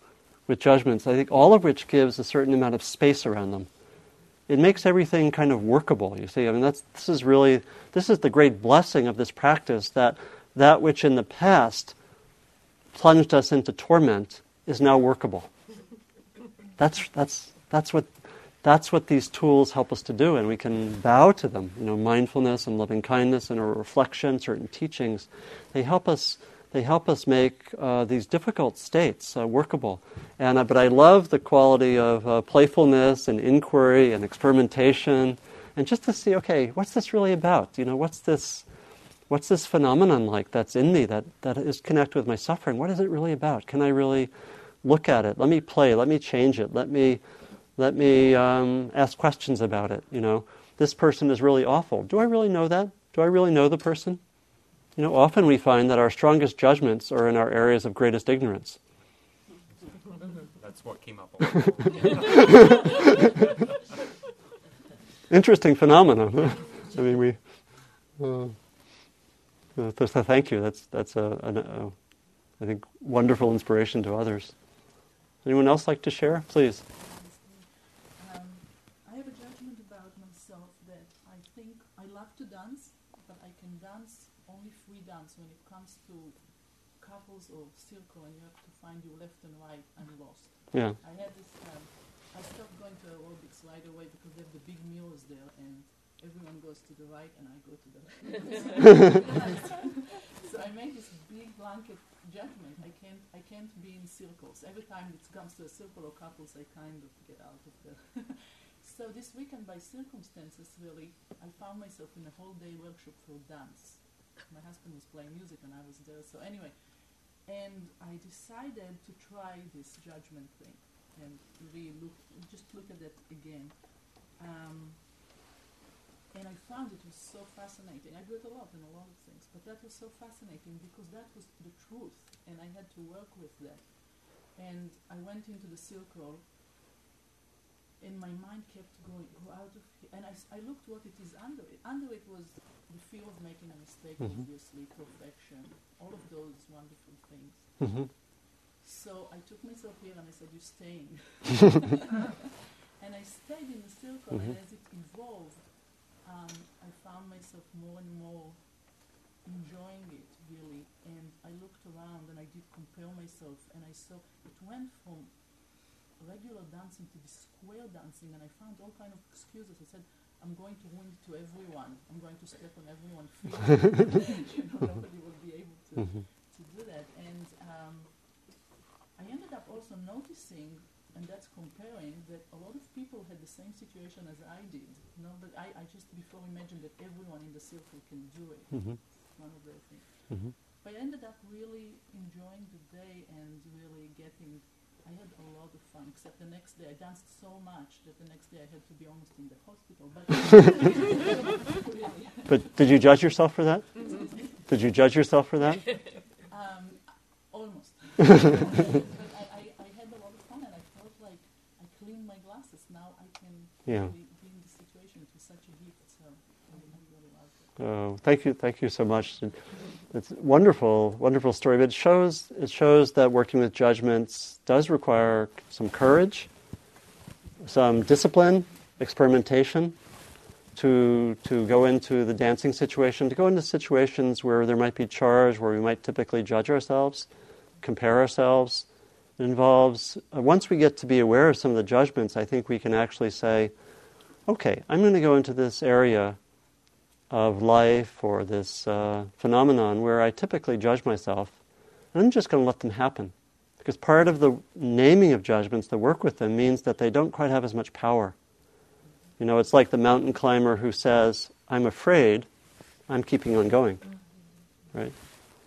with judgments. I think all of which gives a certain amount of space around them. It makes everything kind of workable, you see. I mean, that's, this is really, this is the great blessing of this practice that that which in the past plunged us into torment is now workable. That's, that's, that's what that's what these tools help us to do, and we can bow to them. You know, mindfulness and loving kindness and reflection, certain teachings, they help us. They help us make uh, these difficult states uh, workable. And uh, but I love the quality of uh, playfulness and inquiry and experimentation, and just to see, okay, what's this really about? You know, what's this? What's this phenomenon like that's in me that, that is connected with my suffering? What is it really about? Can I really look at it? Let me play. Let me change it. Let me let me um, ask questions about it. You know, this person is really awful. Do I really know that? Do I really know the person? You know, often we find that our strongest judgments are in our areas of greatest ignorance. That's what came up. Interesting phenomenon. I mean, we. Uh, uh, so thank you. That's that's a, a, a, I think, wonderful inspiration to others. Anyone else like to share? Please. Um, I have a judgment about myself that I think I love to dance, but I can dance only free dance when it comes to couples or circle, and you find your left and right. I'm lost. Yeah. I had this. Um, I stopped going to aerobics right away because they have the big mirrors there, and everyone goes to the right, and I go to the left. so I made this big blanket judgment. I can't. I can't be in circles. Every time it comes to a circle or couples, I kind of get out of there. so this weekend, by circumstances, really, I found myself in a whole day workshop for dance. My husband was playing music, and I was there. So anyway, and I decided to try this judgment thing and really look, just look at it again. Um, and I found it was so fascinating. I do it a lot in a lot of things, but that was so fascinating because that was the truth, and I had to work with that. And I went into the circle, and my mind kept going, go out of here. And I looked what it is under it. Under it was the fear of making a mistake, Mhm. obviously, perfection, all of those wonderful things. Mhm. So I took myself here and I said, You're staying. and I stayed in the circle, and Mhm. as it evolved, um, I found myself more and more enjoying it, really. And I looked around and I did compare myself, and I saw it went from regular dancing to this square dancing, and I found all kind of excuses. I said, I'm going to win to everyone. I'm going to step on everyone's feet. you know, nobody will be able to, Mhm. to do that. And um, I ended up also noticing, and that's comparing, that a lot of people had the same situation as I did. You know, but I, I just before imagined that everyone in the circle can do it. Mhm. One of the things. Mhm. But I ended up really enjoying the day and really getting. I had a lot of fun, except the next day I danced so much that the next day I had to be almost in the hospital. But really. But did you judge yourself for that? Did you judge yourself for that? Um, almost. but I, I, I had a lot of fun and I felt like I cleaned my glasses. Now I can Yeah. really be in the situation. It was such a gift. So I really loved it. Oh, thank you, thank you so much. It's wonderful, wonderful story. But it shows it shows that working with judgments does require some courage, some discipline, experimentation, to to go into the dancing situation, to go into situations where there might be charge, where we might typically judge ourselves, compare ourselves. It involves uh, once we get to be aware of some of the judgments, I think we can actually say, okay, I'm going to go into this area of life or this uh, phenomenon where I typically judge myself, I'm just going to let them happen. Because part of the naming of judgments, the work with them, means that they don't quite have as much power. You know, it's like the mountain climber who says, I'm afraid, I'm keeping on going. Right?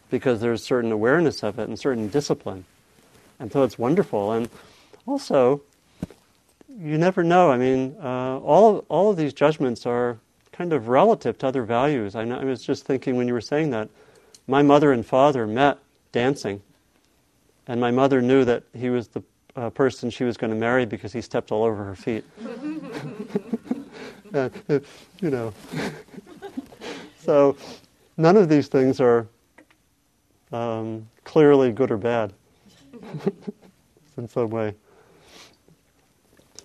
Because there's certain awareness of it and certain discipline. And so it's wonderful. And also, you never know. I mean, uh, all, all of these judgments are kind of relative to other values. I, know, I was just thinking when you were saying that, my mother and father met dancing, and my mother knew that he was the uh, person she was going to marry because he stepped all over her feet. uh, you know. so, none of these things are um, clearly good or bad in some way.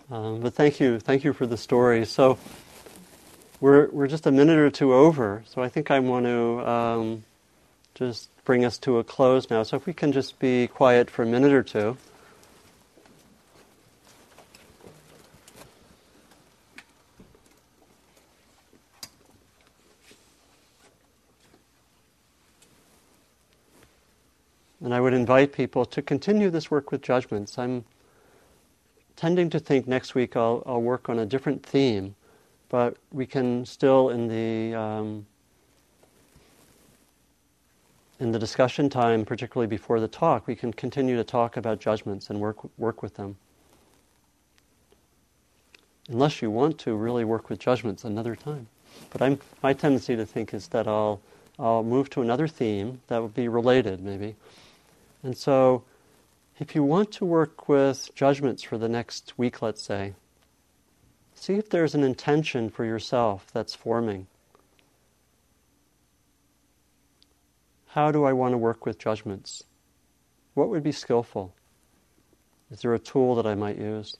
Um, but thank you, thank you for the story. So we're we're just a minute or two over, so I think I want to um, just bring us to a close now. So if we can just be quiet for a minute or two. And I would invite people to continue this work with judgments. I'm tending to think next week I'll, I'll work on a different theme, but we can still, in the um, in the discussion time, particularly before the talk, we can continue to talk about judgments and work work with them. Unless you want to really work with judgments another time, but I'm my tendency to think is that I'll I'll move to another theme that would be related, maybe. And so, if you want to work with judgments for the next week, let's say, see if there's an intention for yourself that's forming. How do I want to work with judgments? What would be skillful? Is there a tool that I might use?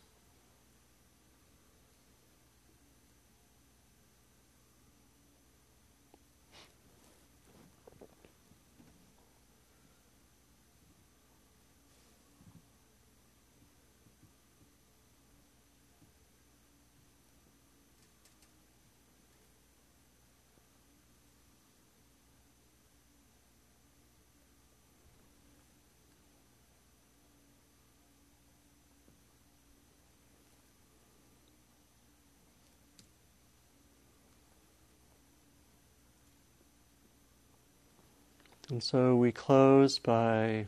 And so we close by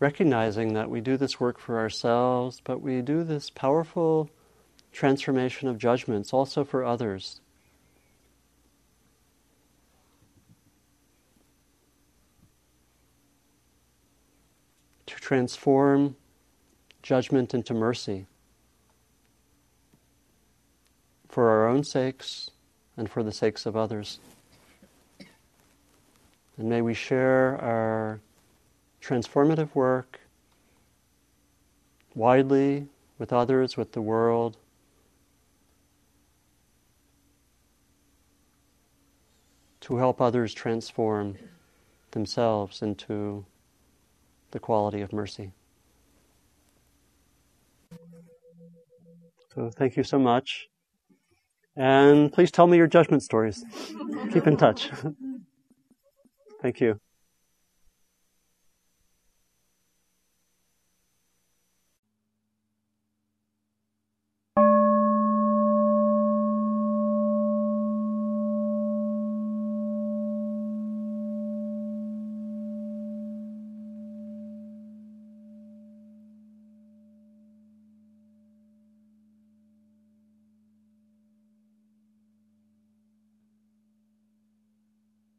recognizing that we do this work for ourselves, but we do this powerful transformation of judgments also for others. To transform judgment into mercy for our own sakes and for the sakes of others. And may we share our transformative work widely with others, with the world. To help others transform themselves into the quality of mercy. So, thank you so much. And please tell me your judgment stories. Keep in touch. Thank you.